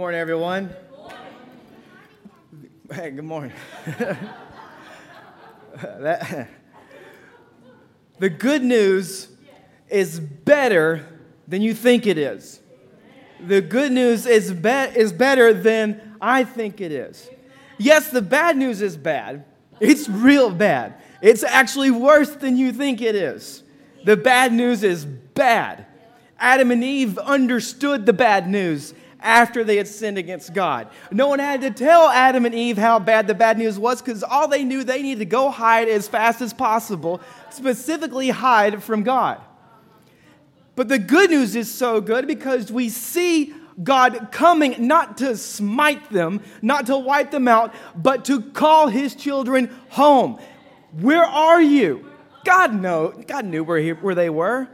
Good morning, everyone. Hey, good morning. That- the good news is better than you think it is. The good news is, be- is better than I think it is. Yes, the bad news is bad. It's real bad. It's actually worse than you think it is. The bad news is bad. Adam and Eve understood the bad news after they had sinned against God. No one had to tell Adam and Eve how bad the bad news was because all they knew they needed to go hide as fast as possible, specifically hide from God. But the good news is so good because we see God coming not to smite them, not to wipe them out, but to call his children home. Where are you? God know, God knew where, he, where they were.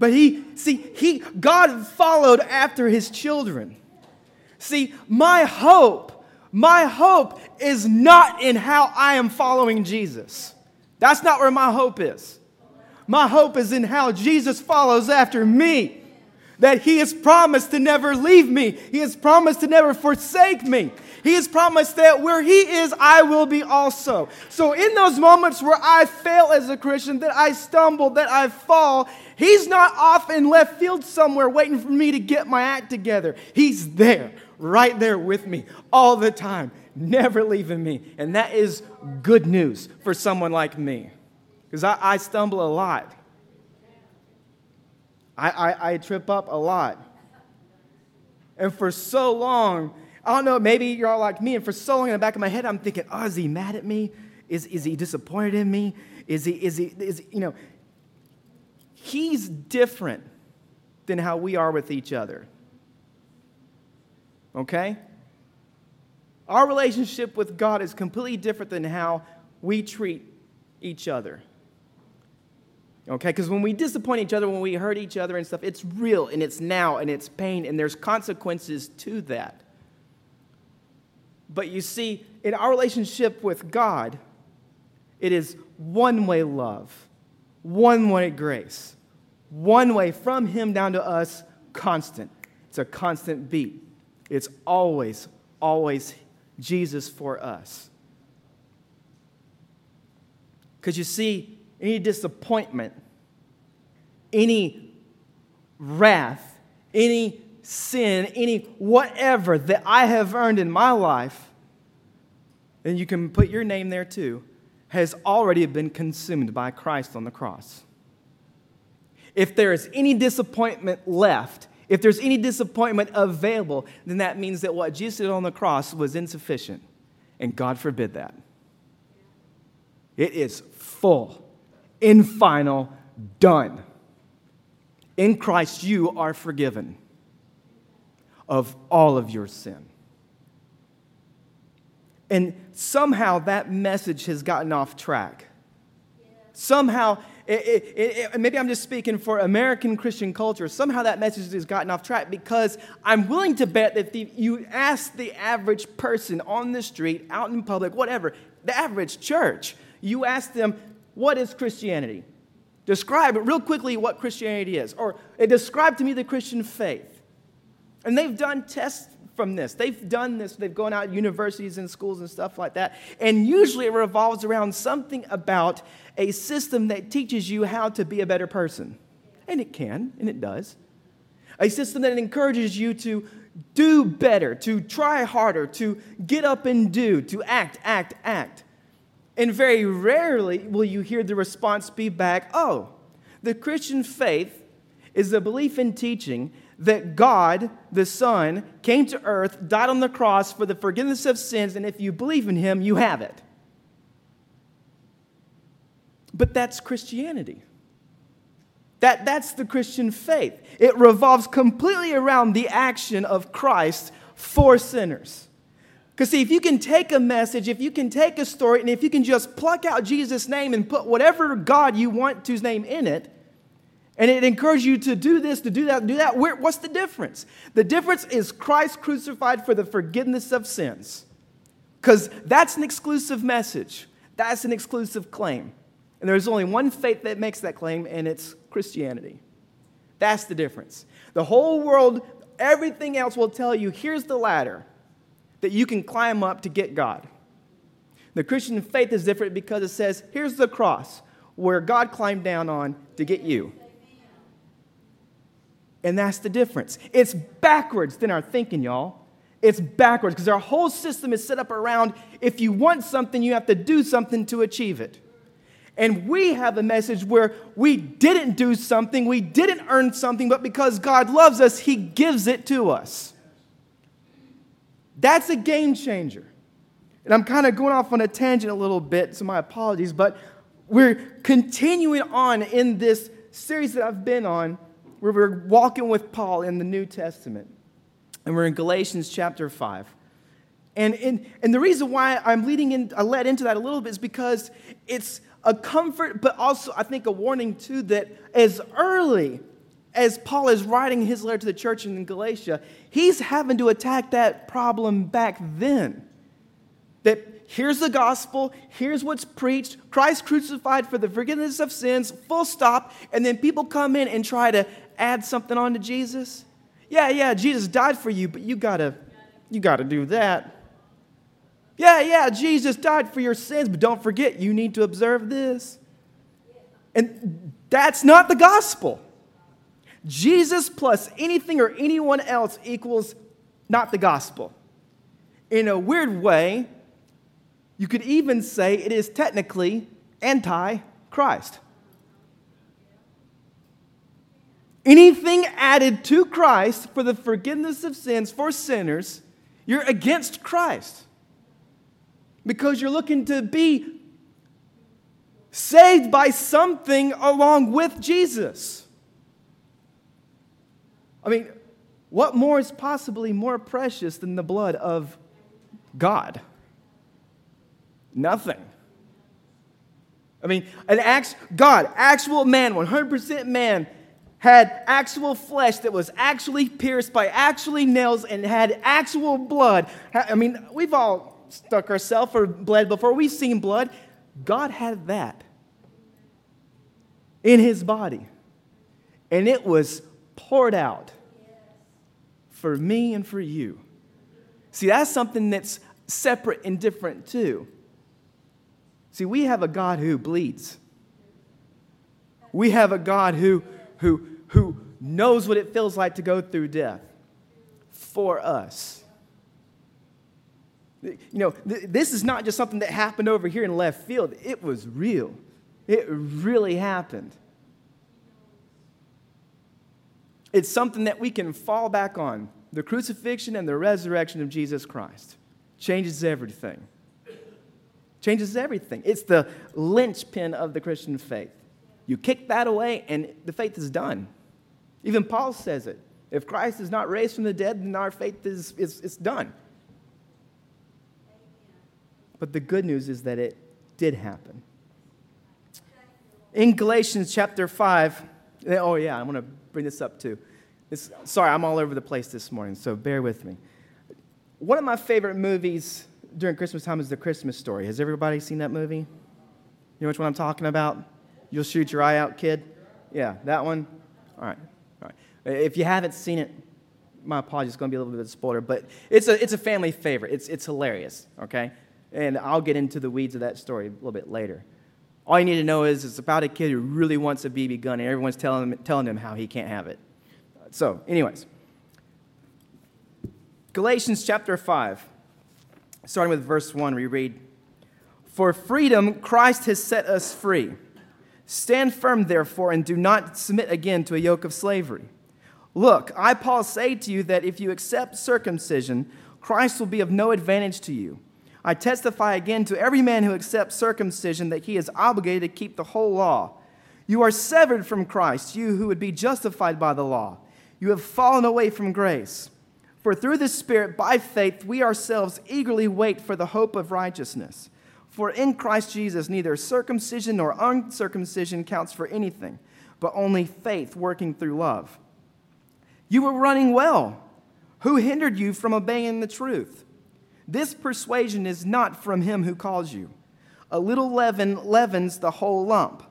But he, see, he, God followed after his children. See, my hope, my hope is not in how I am following Jesus. That's not where my hope is. My hope is in how Jesus follows after me. That he has promised to never leave me. He has promised to never forsake me. He has promised that where he is, I will be also. So, in those moments where I fail as a Christian, that I stumble, that I fall, he's not off in left field somewhere waiting for me to get my act together. He's there, right there with me all the time, never leaving me. And that is good news for someone like me because I, I stumble a lot. I, I, I trip up a lot. And for so long, I don't know, maybe you're all like me, and for so long in the back of my head, I'm thinking, oh, is he mad at me? Is, is he disappointed in me? Is he, is he, is he, you know, he's different than how we are with each other. Okay? Our relationship with God is completely different than how we treat each other. Okay, because when we disappoint each other, when we hurt each other and stuff, it's real and it's now and it's pain and there's consequences to that. But you see, in our relationship with God, it is one way love, one way grace, one way from Him down to us, constant. It's a constant beat. It's always, always Jesus for us. Because you see, any disappointment, any wrath, any sin, any whatever that I have earned in my life, and you can put your name there too, has already been consumed by Christ on the cross. If there is any disappointment left, if there's any disappointment available, then that means that what Jesus did on the cross was insufficient. And God forbid that. It is full, in final, done. In Christ, you are forgiven of all of your sin. And somehow that message has gotten off track. Somehow, it, it, it, maybe I'm just speaking for American Christian culture, somehow that message has gotten off track because I'm willing to bet that if you ask the average person on the street, out in public, whatever, the average church, you ask them, what is Christianity? Describe real quickly what Christianity is, or uh, describe to me the Christian faith. And they've done tests from this. They've done this. They've gone out universities and schools and stuff like that. And usually it revolves around something about a system that teaches you how to be a better person. And it can, and it does. A system that encourages you to do better, to try harder, to get up and do, to act, act, act. And very rarely will you hear the response be back, oh, the Christian faith is the belief in teaching that God, the Son, came to earth, died on the cross for the forgiveness of sins, and if you believe in him, you have it. But that's Christianity. That, that's the Christian faith. It revolves completely around the action of Christ for sinners. Because, see, if you can take a message, if you can take a story, and if you can just pluck out Jesus' name and put whatever God you want to's name in it, and it encourages you to do this, to do that, do that, where, what's the difference? The difference is Christ crucified for the forgiveness of sins. Because that's an exclusive message, that's an exclusive claim. And there's only one faith that makes that claim, and it's Christianity. That's the difference. The whole world Everything else will tell you here's the ladder that you can climb up to get God. The Christian faith is different because it says here's the cross where God climbed down on to get you. And that's the difference. It's backwards than our thinking, y'all. It's backwards because our whole system is set up around if you want something, you have to do something to achieve it. And we have a message where we didn't do something, we didn't earn something, but because God loves us, He gives it to us. That's a game changer. And I'm kind of going off on a tangent a little bit, so my apologies, but we're continuing on in this series that I've been on we're walking with Paul in the New Testament. And we're in Galatians chapter 5. And, and, and the reason why I'm leading in, I led into that a little bit is because it's a comfort, but also I think a warning too that as early as Paul is writing his letter to the church in Galatia, he's having to attack that problem back then. That here's the gospel, here's what's preached, Christ crucified for the forgiveness of sins, full stop, and then people come in and try to add something on to Jesus. Yeah, yeah, Jesus died for you, but you gotta, you gotta do that. Yeah, yeah, Jesus died for your sins, but don't forget, you need to observe this. And that's not the gospel. Jesus plus anything or anyone else equals not the gospel. In a weird way, you could even say it is technically anti Christ. Anything added to Christ for the forgiveness of sins for sinners, you're against Christ. Because you're looking to be saved by something along with Jesus. I mean, what more is possibly more precious than the blood of God? Nothing. I mean, an act, God, actual man, 100% man, had actual flesh that was actually pierced by actually nails and had actual blood. I mean, we've all stuck ourselves or bled before. We've seen blood. God had that in his body. And it was poured out for me and for you. See, that's something that's separate and different too. See, we have a God who bleeds. We have a God who who, who knows what it feels like to go through death for us. You know, th- this is not just something that happened over here in left field, it was real. It really happened. It's something that we can fall back on. The crucifixion and the resurrection of Jesus Christ changes everything. Changes everything. It's the linchpin of the Christian faith. You kick that away, and the faith is done. Even Paul says it. If Christ is not raised from the dead, then our faith is, is, is done. But the good news is that it did happen. In Galatians chapter 5, eh, oh, yeah, I want to bring this up too. It's, sorry, I'm all over the place this morning, so bear with me. One of my favorite movies during Christmas time is The Christmas Story. Has everybody seen that movie? You know which one I'm talking about? You'll shoot your eye out, kid? Yeah, that one? All right. Right. If you haven't seen it, my apologies, it's going to be a little bit of a spoiler, but it's a, it's a family favorite. It's, it's hilarious, okay? And I'll get into the weeds of that story a little bit later. All you need to know is it's about a kid who really wants a BB gun, and everyone's telling him, telling him how he can't have it. So, anyways, Galatians chapter 5, starting with verse 1, we read, For freedom Christ has set us free. Stand firm, therefore, and do not submit again to a yoke of slavery. Look, I, Paul, say to you that if you accept circumcision, Christ will be of no advantage to you. I testify again to every man who accepts circumcision that he is obligated to keep the whole law. You are severed from Christ, you who would be justified by the law. You have fallen away from grace. For through the Spirit, by faith, we ourselves eagerly wait for the hope of righteousness. For in Christ Jesus, neither circumcision nor uncircumcision counts for anything, but only faith working through love. You were running well. Who hindered you from obeying the truth? This persuasion is not from him who calls you. A little leaven leavens the whole lump.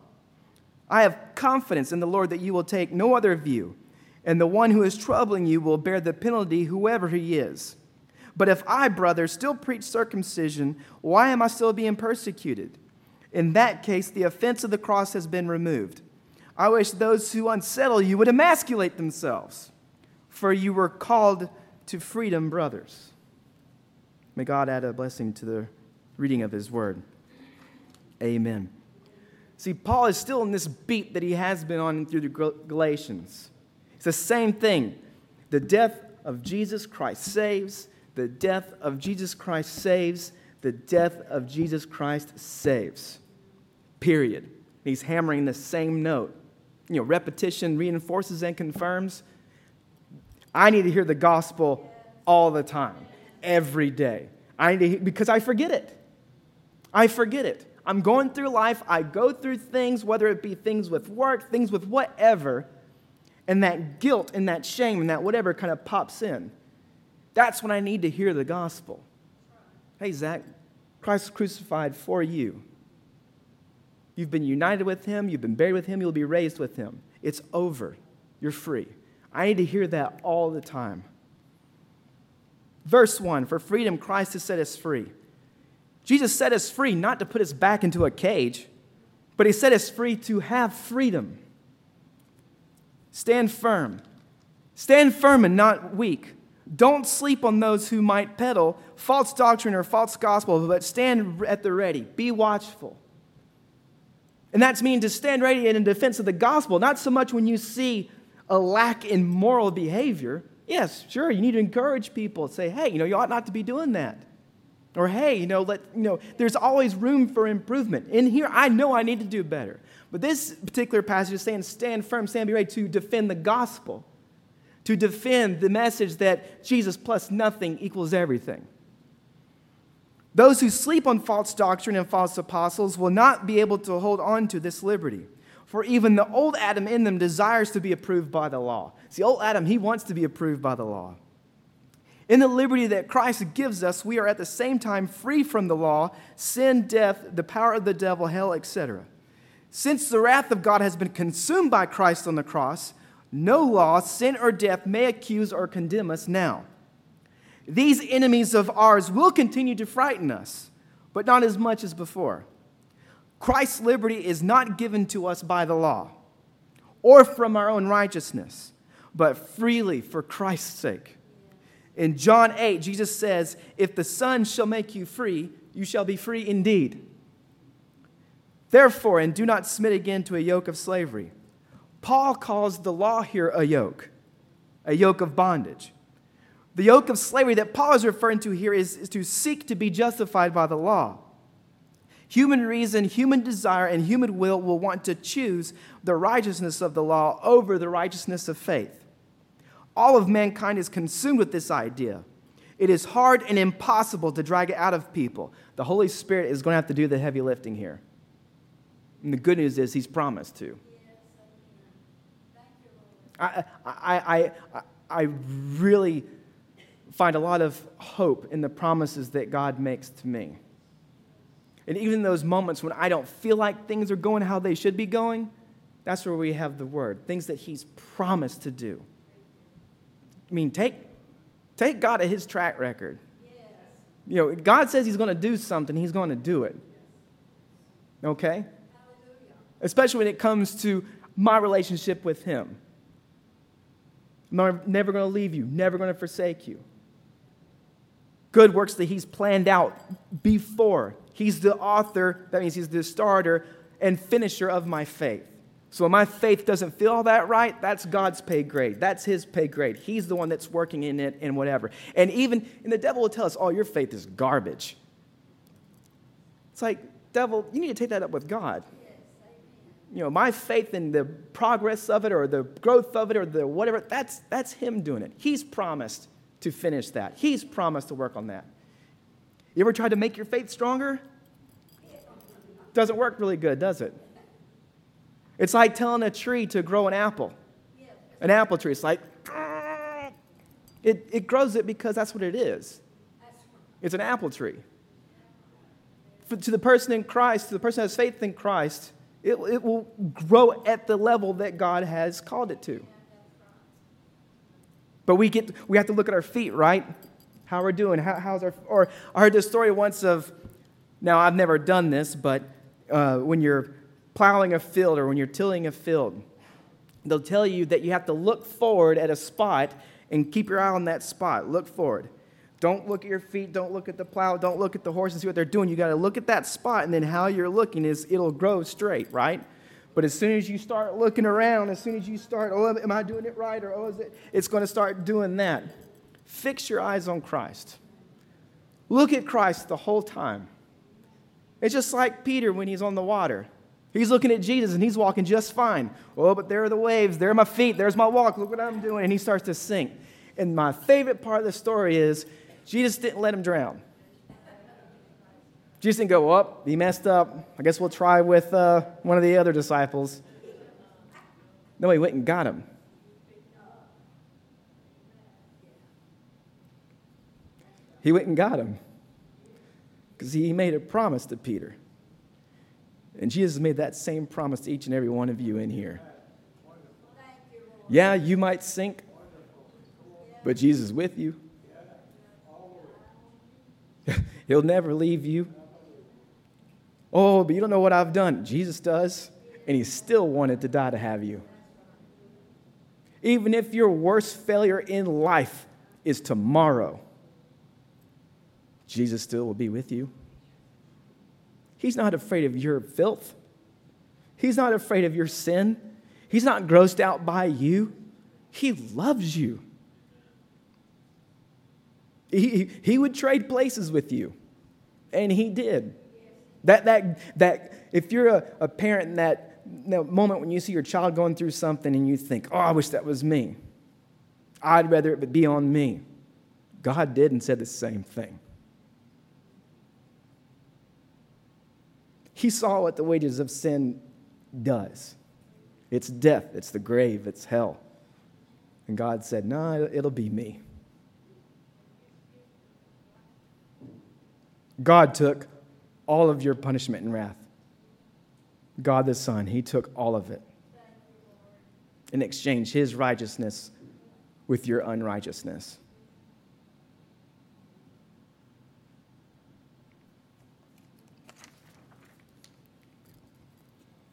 I have confidence in the Lord that you will take no other view. and the one who is troubling you will bear the penalty, whoever he is. But if I, brothers, still preach circumcision, why am I still being persecuted? In that case, the offense of the cross has been removed. I wish those who unsettle you would emasculate themselves, for you were called to freedom, brothers. May God add a blessing to the reading of his word. Amen. See, Paul is still in this beat that he has been on through the Galatians. It's the same thing. The death of Jesus Christ saves, the death of Jesus Christ saves, the death of Jesus Christ saves. Period. He's hammering the same note. You know, repetition reinforces and confirms. I need to hear the gospel all the time, every day. I need to, because I forget it. I forget it. I'm going through life, I go through things, whether it be things with work, things with whatever, and that guilt and that shame and that whatever kind of pops in. That's when I need to hear the gospel. Hey, Zach, Christ crucified for you. You've been united with him, you've been buried with him, you'll be raised with him. It's over. You're free. I need to hear that all the time. Verse 1 For freedom, Christ has set us free. Jesus set us free not to put us back into a cage, but he set us free to have freedom. Stand firm. Stand firm and not weak. Don't sleep on those who might peddle false doctrine or false gospel, but stand at the ready. Be watchful. And that's mean to stand ready in defense of the gospel, not so much when you see a lack in moral behavior. Yes, sure, you need to encourage people, say, hey, you know, you ought not to be doing that. Or, hey, you know, let, you know, there's always room for improvement. In here, I know I need to do better. But this particular passage is saying, stand firm, stand be ready to defend the gospel, to defend the message that Jesus plus nothing equals everything. Those who sleep on false doctrine and false apostles will not be able to hold on to this liberty. For even the old Adam in them desires to be approved by the law. See, old Adam, he wants to be approved by the law. In the liberty that Christ gives us, we are at the same time free from the law, sin, death, the power of the devil, hell, etc. Since the wrath of God has been consumed by Christ on the cross, no law, sin, or death may accuse or condemn us now. These enemies of ours will continue to frighten us, but not as much as before. Christ's liberty is not given to us by the law or from our own righteousness, but freely for Christ's sake. In John 8, Jesus says, If the Son shall make you free, you shall be free indeed. Therefore, and do not submit again to a yoke of slavery. Paul calls the law here a yoke, a yoke of bondage. The yoke of slavery that Paul is referring to here is, is to seek to be justified by the law. Human reason, human desire, and human will will want to choose the righteousness of the law over the righteousness of faith. All of mankind is consumed with this idea. It is hard and impossible to drag it out of people. The Holy Spirit is going to have to do the heavy lifting here. And the good news is, He's promised to. I, I, I, I really find a lot of hope in the promises that God makes to me. And even in those moments when I don't feel like things are going how they should be going, that's where we have the word things that He's promised to do. I mean, take, take God at his track record. Yes. You know, God says he's going to do something, he's going to do it. Okay? Hallelujah. Especially when it comes to my relationship with him. Never going to leave you, never going to forsake you. Good works that he's planned out before. He's the author, that means he's the starter and finisher of my faith. So when my faith doesn't feel all that right, that's God's pay grade. That's his pay grade. He's the one that's working in it and whatever. And even, and the devil will tell us, oh, your faith is garbage. It's like, devil, you need to take that up with God. You know, my faith in the progress of it or the growth of it or the whatever, that's, that's him doing it. He's promised to finish that. He's promised to work on that. You ever tried to make your faith stronger? Doesn't work really good, does it? It's like telling a tree to grow an apple. An apple tree. It's like, it, it grows it because that's what it is. It's an apple tree. For, to the person in Christ, to the person who has faith in Christ, it, it will grow at the level that God has called it to. But we, get, we have to look at our feet, right? How we're doing. How, how's our, or I heard this story once of, now I've never done this, but uh, when you're plowing a field or when you're tilling a field, they'll tell you that you have to look forward at a spot and keep your eye on that spot. Look forward. Don't look at your feet. Don't look at the plow. Don't look at the horse and see what they're doing. You got to look at that spot, and then how you're looking is it'll grow straight, right? But as soon as you start looking around, as soon as you start, oh, am I doing it right? Or, oh, is it? It's going to start doing that. Fix your eyes on Christ. Look at Christ the whole time. It's just like Peter when he's on the water. He's looking at Jesus and he's walking just fine. Oh, but there are the waves. There are my feet. There's my walk. Look what I'm doing. And he starts to sink. And my favorite part of the story is Jesus didn't let him drown. Jesus didn't go, up. he messed up. I guess we'll try with uh, one of the other disciples. No, he went and got him. He went and got him because he made a promise to Peter. And Jesus made that same promise to each and every one of you in here. Yeah, you might sink, but Jesus is with you. He'll never leave you. Oh, but you don't know what I've done. Jesus does, and He still wanted to die to have you. Even if your worst failure in life is tomorrow, Jesus still will be with you. He's not afraid of your filth. He's not afraid of your sin. He's not grossed out by you. He loves you. He, he would trade places with you, and he did. That, that, that if you're a, a parent in that, moment when you see your child going through something and you think, oh, I wish that was me, I'd rather it be on me. God did and said the same thing. He saw what the wages of sin does it's death, it's the grave, it's hell. And God said, No, it'll be me. God took all of your punishment and wrath. God the Son, He took all of it in exchange His righteousness with your unrighteousness.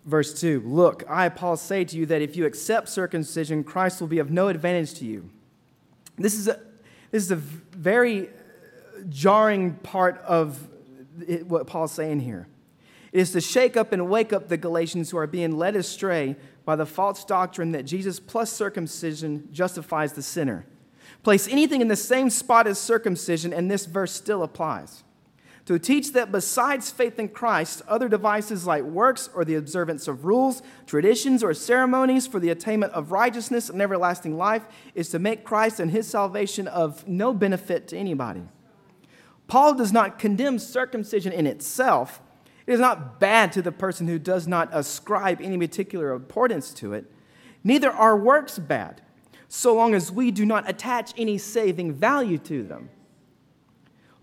Verse 2 Look, I, Paul, say to you that if you accept circumcision, Christ will be of no advantage to you. This is a, this is a very jarring part of what Paul's saying here. It is to shake up and wake up the Galatians who are being led astray by the false doctrine that Jesus plus circumcision justifies the sinner. Place anything in the same spot as circumcision, and this verse still applies to teach that besides faith in Christ, other devices like works or the observance of rules, traditions, or ceremonies for the attainment of righteousness and everlasting life is to make Christ and his salvation of no benefit to anybody. Paul does not condemn circumcision in itself. It is not bad to the person who does not ascribe any particular importance to it. Neither are works bad, so long as we do not attach any saving value to them.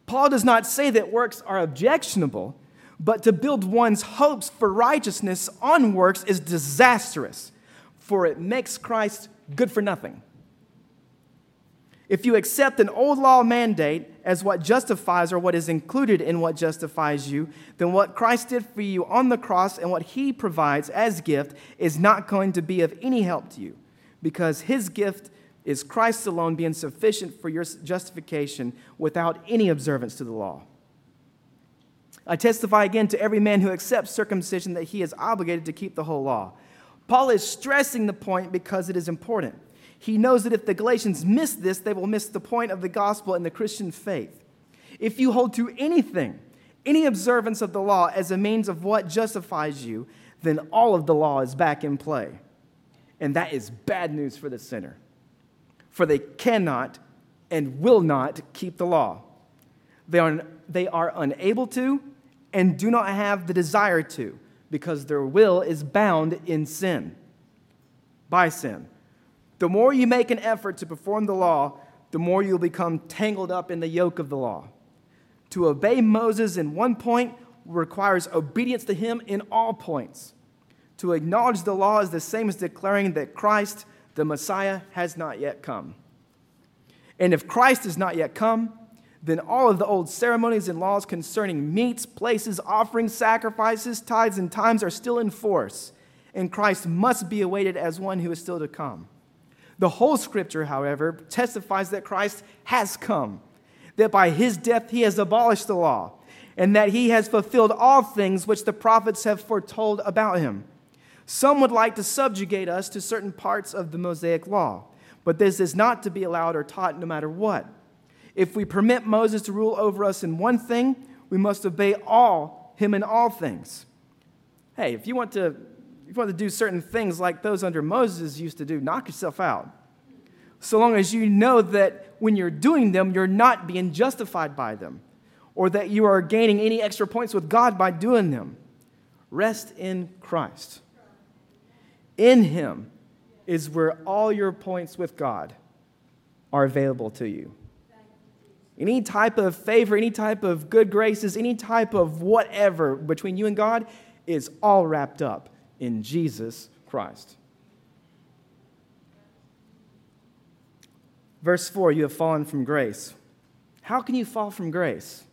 Paul does not say that works are objectionable, but to build one's hopes for righteousness on works is disastrous, for it makes Christ good for nothing. If you accept an old law mandate as what justifies or what is included in what justifies you, then what Christ did for you on the cross and what he provides as gift is not going to be of any help to you because his gift is Christ alone being sufficient for your justification without any observance to the law. I testify again to every man who accepts circumcision that he is obligated to keep the whole law. Paul is stressing the point because it is important. He knows that if the Galatians miss this, they will miss the point of the gospel and the Christian faith. If you hold to anything, any observance of the law as a means of what justifies you, then all of the law is back in play. And that is bad news for the sinner for they cannot and will not keep the law. They are, they are unable to and do not have the desire to because their will is bound in sin, by sin. The more you make an effort to perform the law, the more you'll become tangled up in the yoke of the law. To obey Moses in one point requires obedience to him in all points. To acknowledge the law is the same as declaring that Christ the Messiah has not yet come. And if Christ has not yet come, then all of the old ceremonies and laws concerning meats, places, offerings, sacrifices, tithes, and times are still in force, and Christ must be awaited as one who is still to come. The whole scripture, however, testifies that Christ has come, that by his death he has abolished the law, and that he has fulfilled all things which the prophets have foretold about him. Some would like to subjugate us to certain parts of the Mosaic law, but this is not to be allowed or taught no matter what. If we permit Moses to rule over us in one thing, we must obey all him in all things. Hey, if you want to you want to do certain things like those under Moses used to do, knock yourself out. So long as you know that when you're doing them, you're not being justified by them, or that you are gaining any extra points with God by doing them. Rest in Christ. In Him is where all your points with God are available to you. Any type of favor, any type of good graces, any type of whatever between you and God is all wrapped up in Jesus Christ. Verse 4 You have fallen from grace. How can you fall from grace?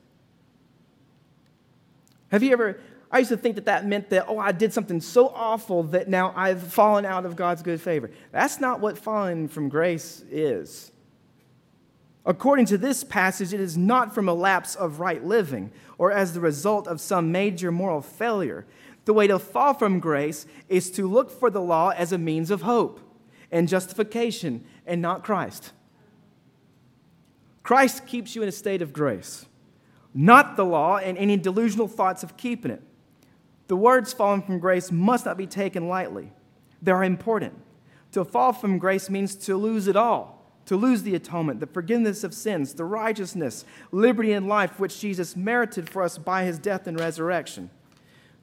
Have you ever, I used to think that that meant that, oh, I did something so awful that now I've fallen out of God's good favor. That's not what falling from grace is. According to this passage, it is not from a lapse of right living or as the result of some major moral failure. The way to fall from grace is to look for the law as a means of hope and justification and not Christ. Christ keeps you in a state of grace, not the law and any delusional thoughts of keeping it. The words fallen from grace must not be taken lightly, they are important. To fall from grace means to lose it all to lose the atonement, the forgiveness of sins, the righteousness, liberty, and life which Jesus merited for us by his death and resurrection.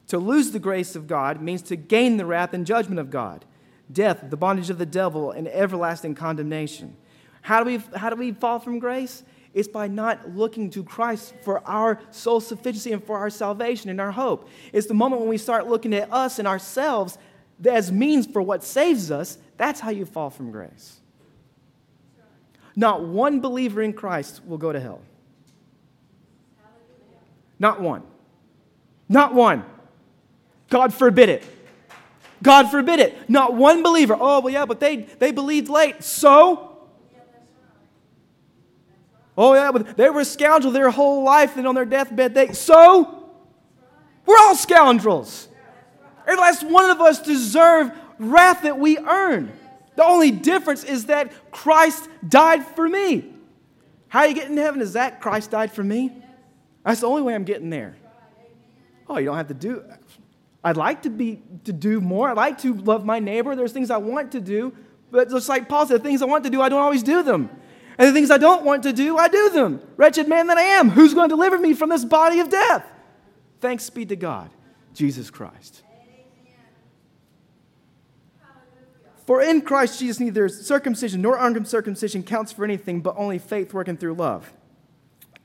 To lose the grace of God means to gain the wrath and judgment of God, death, the bondage of the devil, and everlasting condemnation. How do we, how do we fall from grace? It's by not looking to Christ for our sole sufficiency and for our salvation and our hope. It's the moment when we start looking at us and ourselves as means for what saves us. That's how you fall from grace. Not one believer in Christ will go to hell. Not one. Not one. God forbid it. God forbid it. Not one believer. Oh, well, yeah, but they, they believed late. So? Oh, yeah, but they were a scoundrel their whole life, and on their deathbed, they. So? We're all scoundrels. Every last one of us deserve wrath that we earn. The only difference is that Christ died for me. How you get in heaven is that Christ died for me. That's the only way I'm getting there. Oh, you don't have to do. I'd like to be to do more. I'd like to love my neighbor. There's things I want to do, but just like Paul said, the things I want to do, I don't always do them. And the things I don't want to do, I do them. Wretched man that I am, who's going to deliver me from this body of death? Thanks be to God, Jesus Christ. For in Christ Jesus, neither circumcision nor uncircumcision counts for anything, but only faith working through love.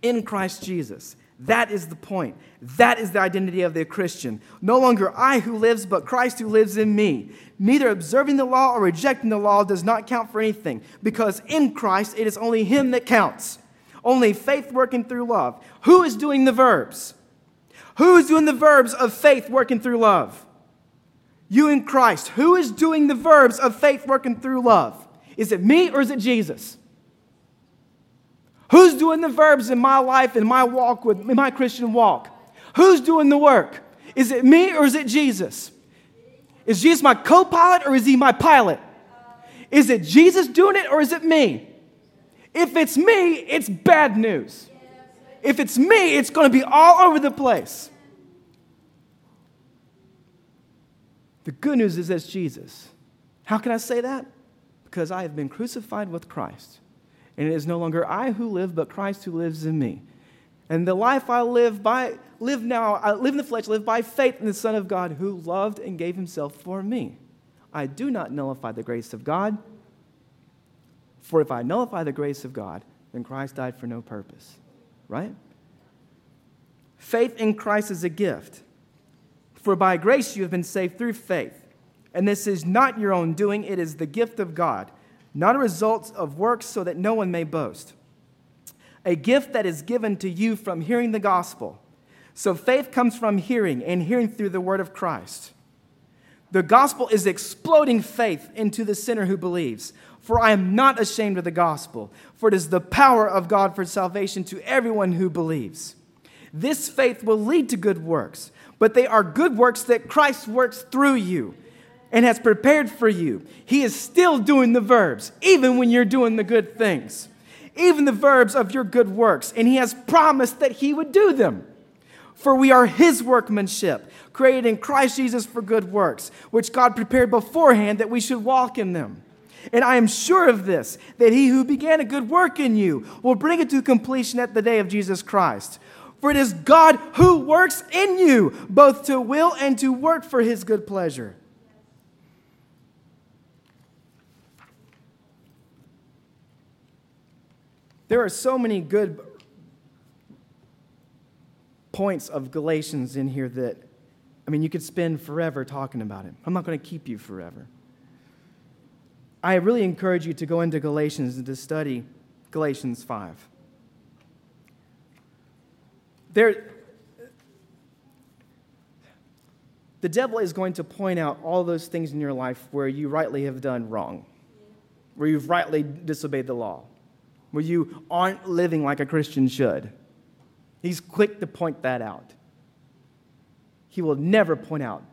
In Christ Jesus. That is the point. That is the identity of the Christian. No longer I who lives, but Christ who lives in me. Neither observing the law or rejecting the law does not count for anything, because in Christ it is only Him that counts. Only faith working through love. Who is doing the verbs? Who is doing the verbs of faith working through love? You in Christ. Who is doing the verbs of faith working through love? Is it me or is it Jesus? Who's doing the verbs in my life, in my walk with in my Christian walk? Who's doing the work? Is it me or is it Jesus? Is Jesus my co pilot or is he my pilot? Is it Jesus doing it or is it me? If it's me, it's bad news. If it's me, it's going to be all over the place. The good news is it's Jesus. How can I say that? Because I have been crucified with Christ. And it is no longer I who live, but Christ who lives in me. And the life I live by live now, I live in the flesh, live by faith in the Son of God who loved and gave himself for me. I do not nullify the grace of God. For if I nullify the grace of God, then Christ died for no purpose. Right? Faith in Christ is a gift. For by grace you have been saved through faith. And this is not your own doing, it is the gift of God, not a result of works, so that no one may boast. A gift that is given to you from hearing the gospel. So faith comes from hearing, and hearing through the word of Christ. The gospel is exploding faith into the sinner who believes. For I am not ashamed of the gospel, for it is the power of God for salvation to everyone who believes. This faith will lead to good works, but they are good works that Christ works through you and has prepared for you. He is still doing the verbs, even when you're doing the good things, even the verbs of your good works, and He has promised that He would do them. For we are His workmanship, created in Christ Jesus for good works, which God prepared beforehand that we should walk in them. And I am sure of this, that He who began a good work in you will bring it to completion at the day of Jesus Christ. For it is God who works in you, both to will and to work for His good pleasure. There are so many good points of Galatians in here that, I mean, you could spend forever talking about it. I'm not going to keep you forever. I really encourage you to go into Galatians and to study Galatians 5. There, the devil is going to point out all those things in your life where you rightly have done wrong, where you've rightly disobeyed the law where you aren't living like a Christian should. He's quick to point that out. He will never point out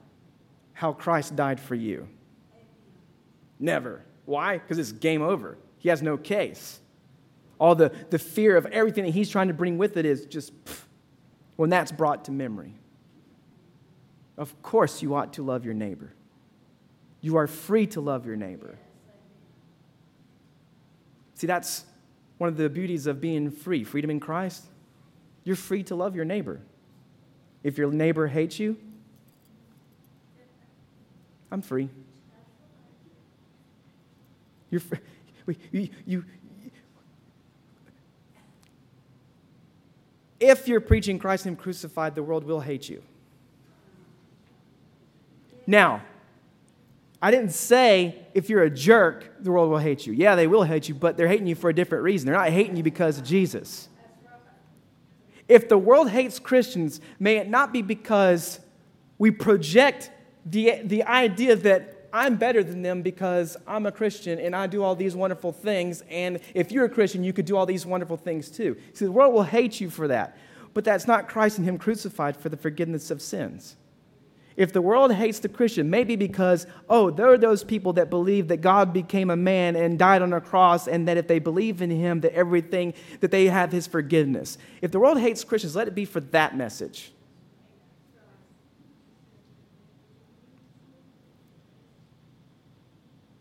how Christ died for you. Never. Why? Because it's game over. He has no case. All the, the fear of everything that he's trying to bring with it is just pff, when that's brought to memory. Of course, you ought to love your neighbor. You are free to love your neighbor. See, that's one of the beauties of being free, freedom in Christ, you're free to love your neighbor. If your neighbor hates you, I'm free. You're free. You, you, if you're preaching Christ and Him crucified, the world will hate you. Now, I didn't say if you're a jerk, the world will hate you. Yeah, they will hate you, but they're hating you for a different reason. They're not hating you because of Jesus. If the world hates Christians, may it not be because we project the, the idea that I'm better than them because I'm a Christian and I do all these wonderful things, and if you're a Christian, you could do all these wonderful things too. See, the world will hate you for that, but that's not Christ and Him crucified for the forgiveness of sins. If the world hates the Christian, maybe because, oh, there are those people that believe that God became a man and died on a cross, and that if they believe in him, that everything, that they have his forgiveness. If the world hates Christians, let it be for that message.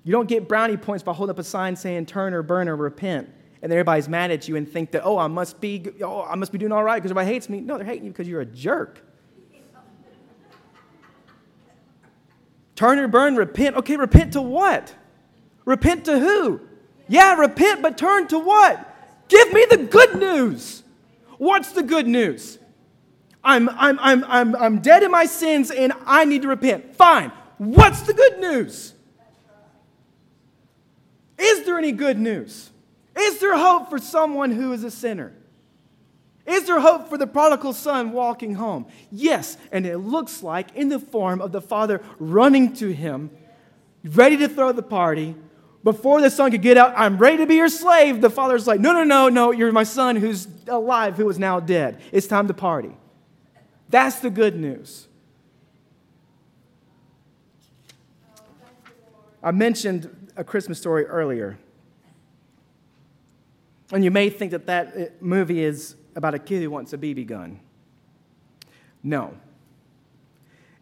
You don't get brownie points by holding up a sign saying turn or burn or repent, and everybody's mad at you and think that, oh, I must be, oh, I must be doing all right because everybody hates me. No, they're hating you because you're a jerk. Turn or burn, repent. Okay, repent to what? Repent to who? Yeah, repent, but turn to what? Give me the good news. What's the good news? I'm, I'm, I'm, I'm, I'm dead in my sins and I need to repent. Fine. What's the good news? Is there any good news? Is there hope for someone who is a sinner? Is there hope for the prodigal son walking home? Yes, and it looks like in the form of the father running to him, ready to throw the party. Before the son could get out, I'm ready to be your slave. The father's like, No, no, no, no, you're my son who's alive, who is now dead. It's time to party. That's the good news. I mentioned a Christmas story earlier. And you may think that that uh, movie is about a kid who wants a BB gun. No.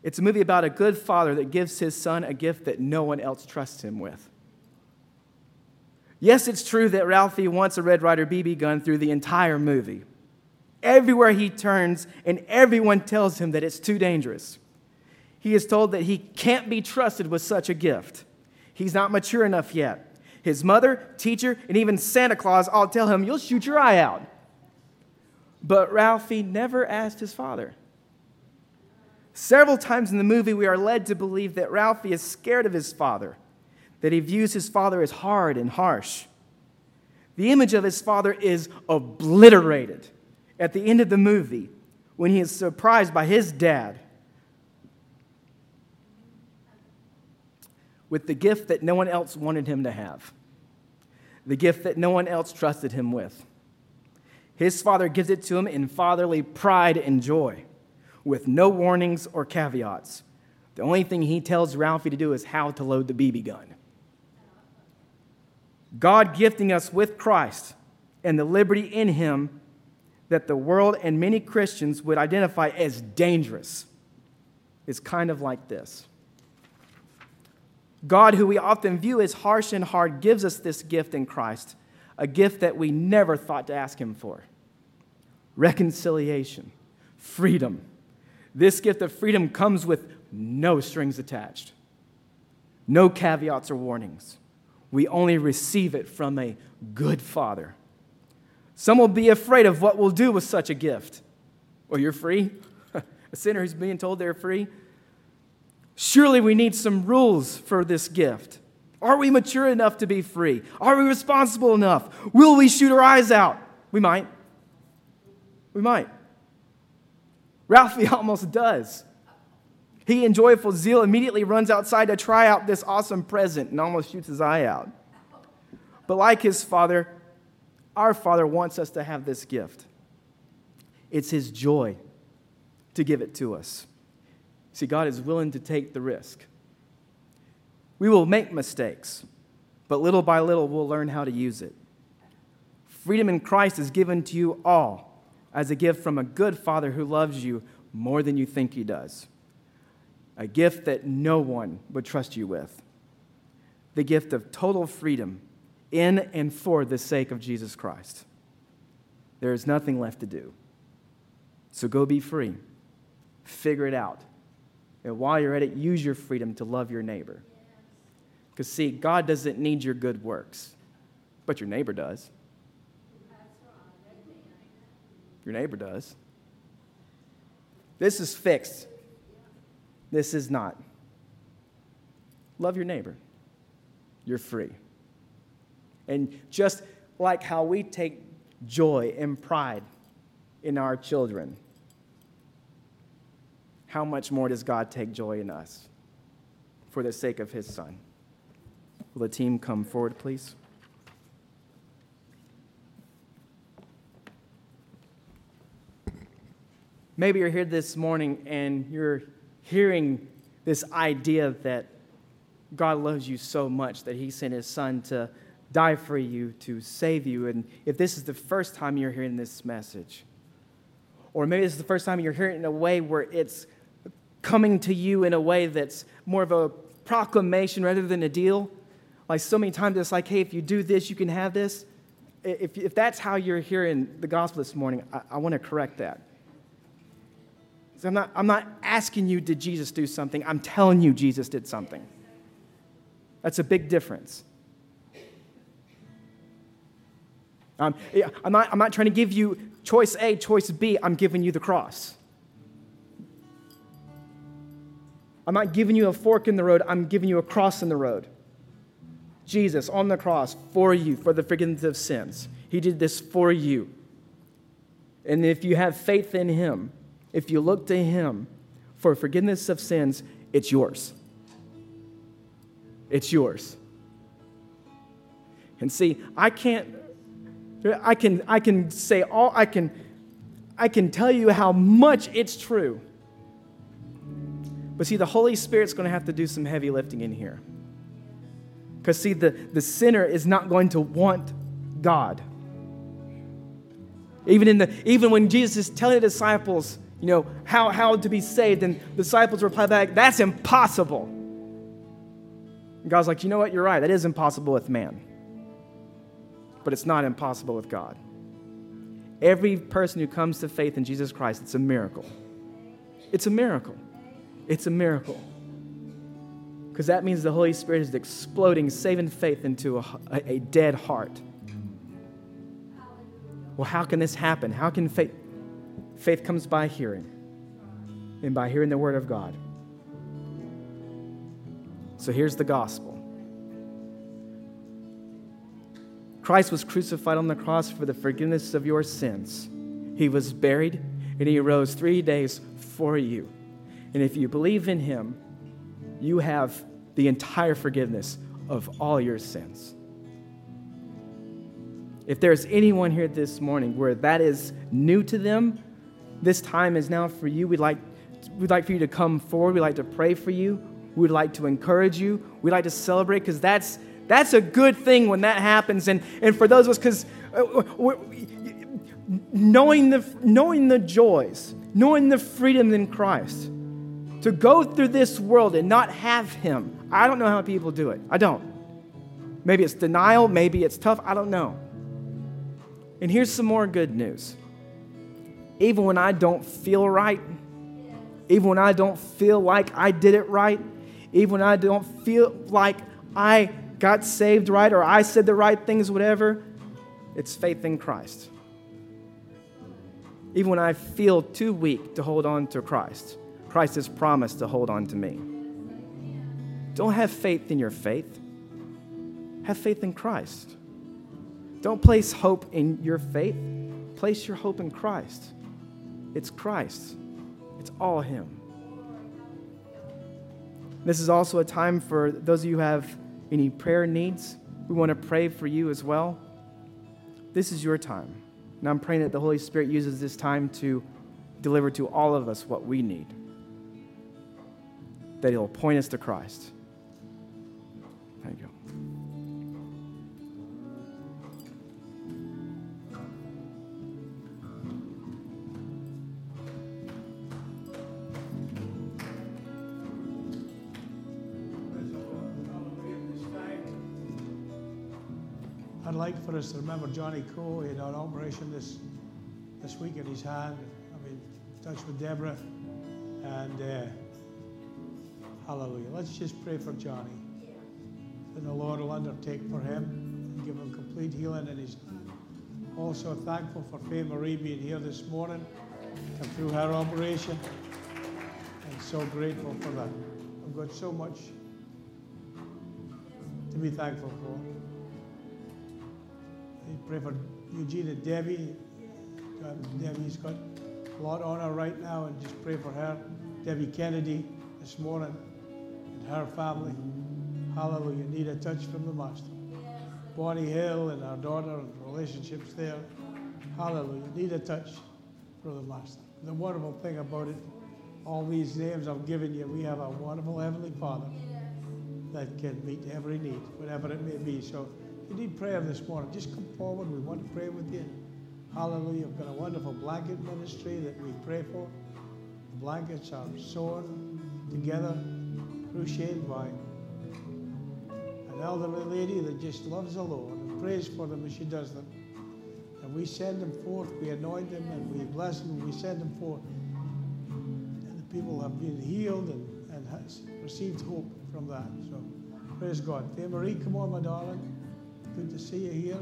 It's a movie about a good father that gives his son a gift that no one else trusts him with. Yes, it's true that Ralphie wants a Red Ryder BB gun through the entire movie. Everywhere he turns, and everyone tells him that it's too dangerous. He is told that he can't be trusted with such a gift. He's not mature enough yet. His mother, teacher, and even Santa Claus all tell him, You'll shoot your eye out. But Ralphie never asked his father. Several times in the movie, we are led to believe that Ralphie is scared of his father, that he views his father as hard and harsh. The image of his father is obliterated at the end of the movie when he is surprised by his dad with the gift that no one else wanted him to have, the gift that no one else trusted him with. His father gives it to him in fatherly pride and joy, with no warnings or caveats. The only thing he tells Ralphie to do is how to load the BB gun. God gifting us with Christ and the liberty in him that the world and many Christians would identify as dangerous is kind of like this. God, who we often view as harsh and hard, gives us this gift in Christ, a gift that we never thought to ask Him for reconciliation, freedom. This gift of freedom comes with no strings attached, no caveats or warnings. We only receive it from a good Father. Some will be afraid of what we'll do with such a gift. Well, you're free? a sinner who's being told they're free? Surely we need some rules for this gift. Are we mature enough to be free? Are we responsible enough? Will we shoot our eyes out? We might. We might. Ralphie almost does. He, in joyful zeal, immediately runs outside to try out this awesome present and almost shoots his eye out. But like his father, our father wants us to have this gift. It's his joy to give it to us. See, God is willing to take the risk. We will make mistakes, but little by little we'll learn how to use it. Freedom in Christ is given to you all as a gift from a good Father who loves you more than you think he does a gift that no one would trust you with the gift of total freedom in and for the sake of Jesus Christ. There is nothing left to do. So go be free. Figure it out. And while you're at it, use your freedom to love your neighbor. Because, see, God doesn't need your good works, but your neighbor does. Your neighbor does. This is fixed. This is not. Love your neighbor. You're free. And just like how we take joy and pride in our children, how much more does God take joy in us for the sake of his son? Will the team come forward, please? Maybe you're here this morning and you're hearing this idea that God loves you so much that he sent his son to die for you, to save you. And if this is the first time you're hearing this message, or maybe this is the first time you're hearing it in a way where it's coming to you in a way that's more of a proclamation rather than a deal. Like so many times, it's like, hey, if you do this, you can have this. If, if that's how you're hearing the gospel this morning, I, I want to correct that. I'm not, I'm not asking you, did Jesus do something? I'm telling you, Jesus did something. That's a big difference. Um, I'm, not, I'm not trying to give you choice A, choice B. I'm giving you the cross. I'm not giving you a fork in the road, I'm giving you a cross in the road. Jesus on the cross for you, for the forgiveness of sins. He did this for you. And if you have faith in Him, if you look to Him for forgiveness of sins, it's yours. It's yours. And see, I can't, I can, I can say all, I can, I can tell you how much it's true. But see, the Holy Spirit's going to have to do some heavy lifting in here. Because, see, the, the sinner is not going to want God. Even, in the, even when Jesus is telling the disciples, you know, how, how to be saved. And the disciples reply back, that's impossible. And God's like, you know what? You're right. That is impossible with man. But it's not impossible with God. Every person who comes to faith in Jesus Christ, it's a miracle. It's a miracle. It's a miracle. Because that means the Holy Spirit is exploding saving faith into a, a dead heart. Well, how can this happen? How can faith? Faith comes by hearing, and by hearing the word of God. So here's the gospel Christ was crucified on the cross for the forgiveness of your sins. He was buried and he rose three days for you. And if you believe in him, you have the entire forgiveness of all your sins. If there's anyone here this morning where that is new to them, this time is now for you. We'd like, we'd like for you to come forward. We'd like to pray for you. We'd like to encourage you. We'd like to celebrate because that's, that's a good thing when that happens. And, and for those of us, because uh, knowing the, knowing the joys, knowing the freedom in Christ, to go through this world and not have Him, I don't know how people do it. I don't. Maybe it's denial, maybe it's tough, I don't know. And here's some more good news. Even when I don't feel right, even when I don't feel like I did it right, even when I don't feel like I got saved right or I said the right things, whatever, it's faith in Christ. Even when I feel too weak to hold on to Christ, Christ has promised to hold on to me. Don't have faith in your faith, have faith in Christ. Don't place hope in your faith, place your hope in Christ. It's Christ, it's all Him. This is also a time for those of you who have any prayer needs. We want to pray for you as well. This is your time. And I'm praying that the Holy Spirit uses this time to deliver to all of us what we need. That He'll point us to Christ. Thank you. I'd like for us to remember Johnny Coe. He had an operation this this week in his hand. I've been in touch with Deborah. And uh, hallelujah. Let's just pray for Johnny. And the Lord will undertake for him and give him complete healing in his. Also thankful for Faye Marie being here this morning, and through her operation. And so grateful for that. I've got so much to be thankful for. I pray for Eugene and Debbie. Um, Debbie's got a lot on her right now, and just pray for her. Debbie Kennedy this morning her family. Hallelujah. Need a touch from the Master. Bonnie Hill and our daughter and relationships there. Hallelujah. Need a touch from the Master. The wonderful thing about it, all these names I've given you, we have a wonderful Heavenly Father that can meet every need, whatever it may be. So if you need prayer this morning, just come forward. We want to pray with you. Hallelujah. We've got a wonderful blanket ministry that we pray for. The blankets are sewn together, crocheted by an elderly lady that just loves the Lord and prays for them as she does them. And we send them forth, we anoint them, and we bless them, and we send them forth. And the people have been healed and, and has received hope from that. So praise God. Faye Marie, come on, my darling. Good to see you here.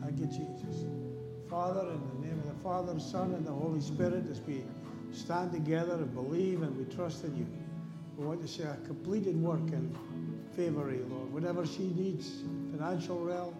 Thank you, Jesus. Father, in the name Father, Son, and the Holy Spirit, as we stand together and believe and we trust in you, we want to see a completed work in Marie, Lord. Whatever she needs, financial realm,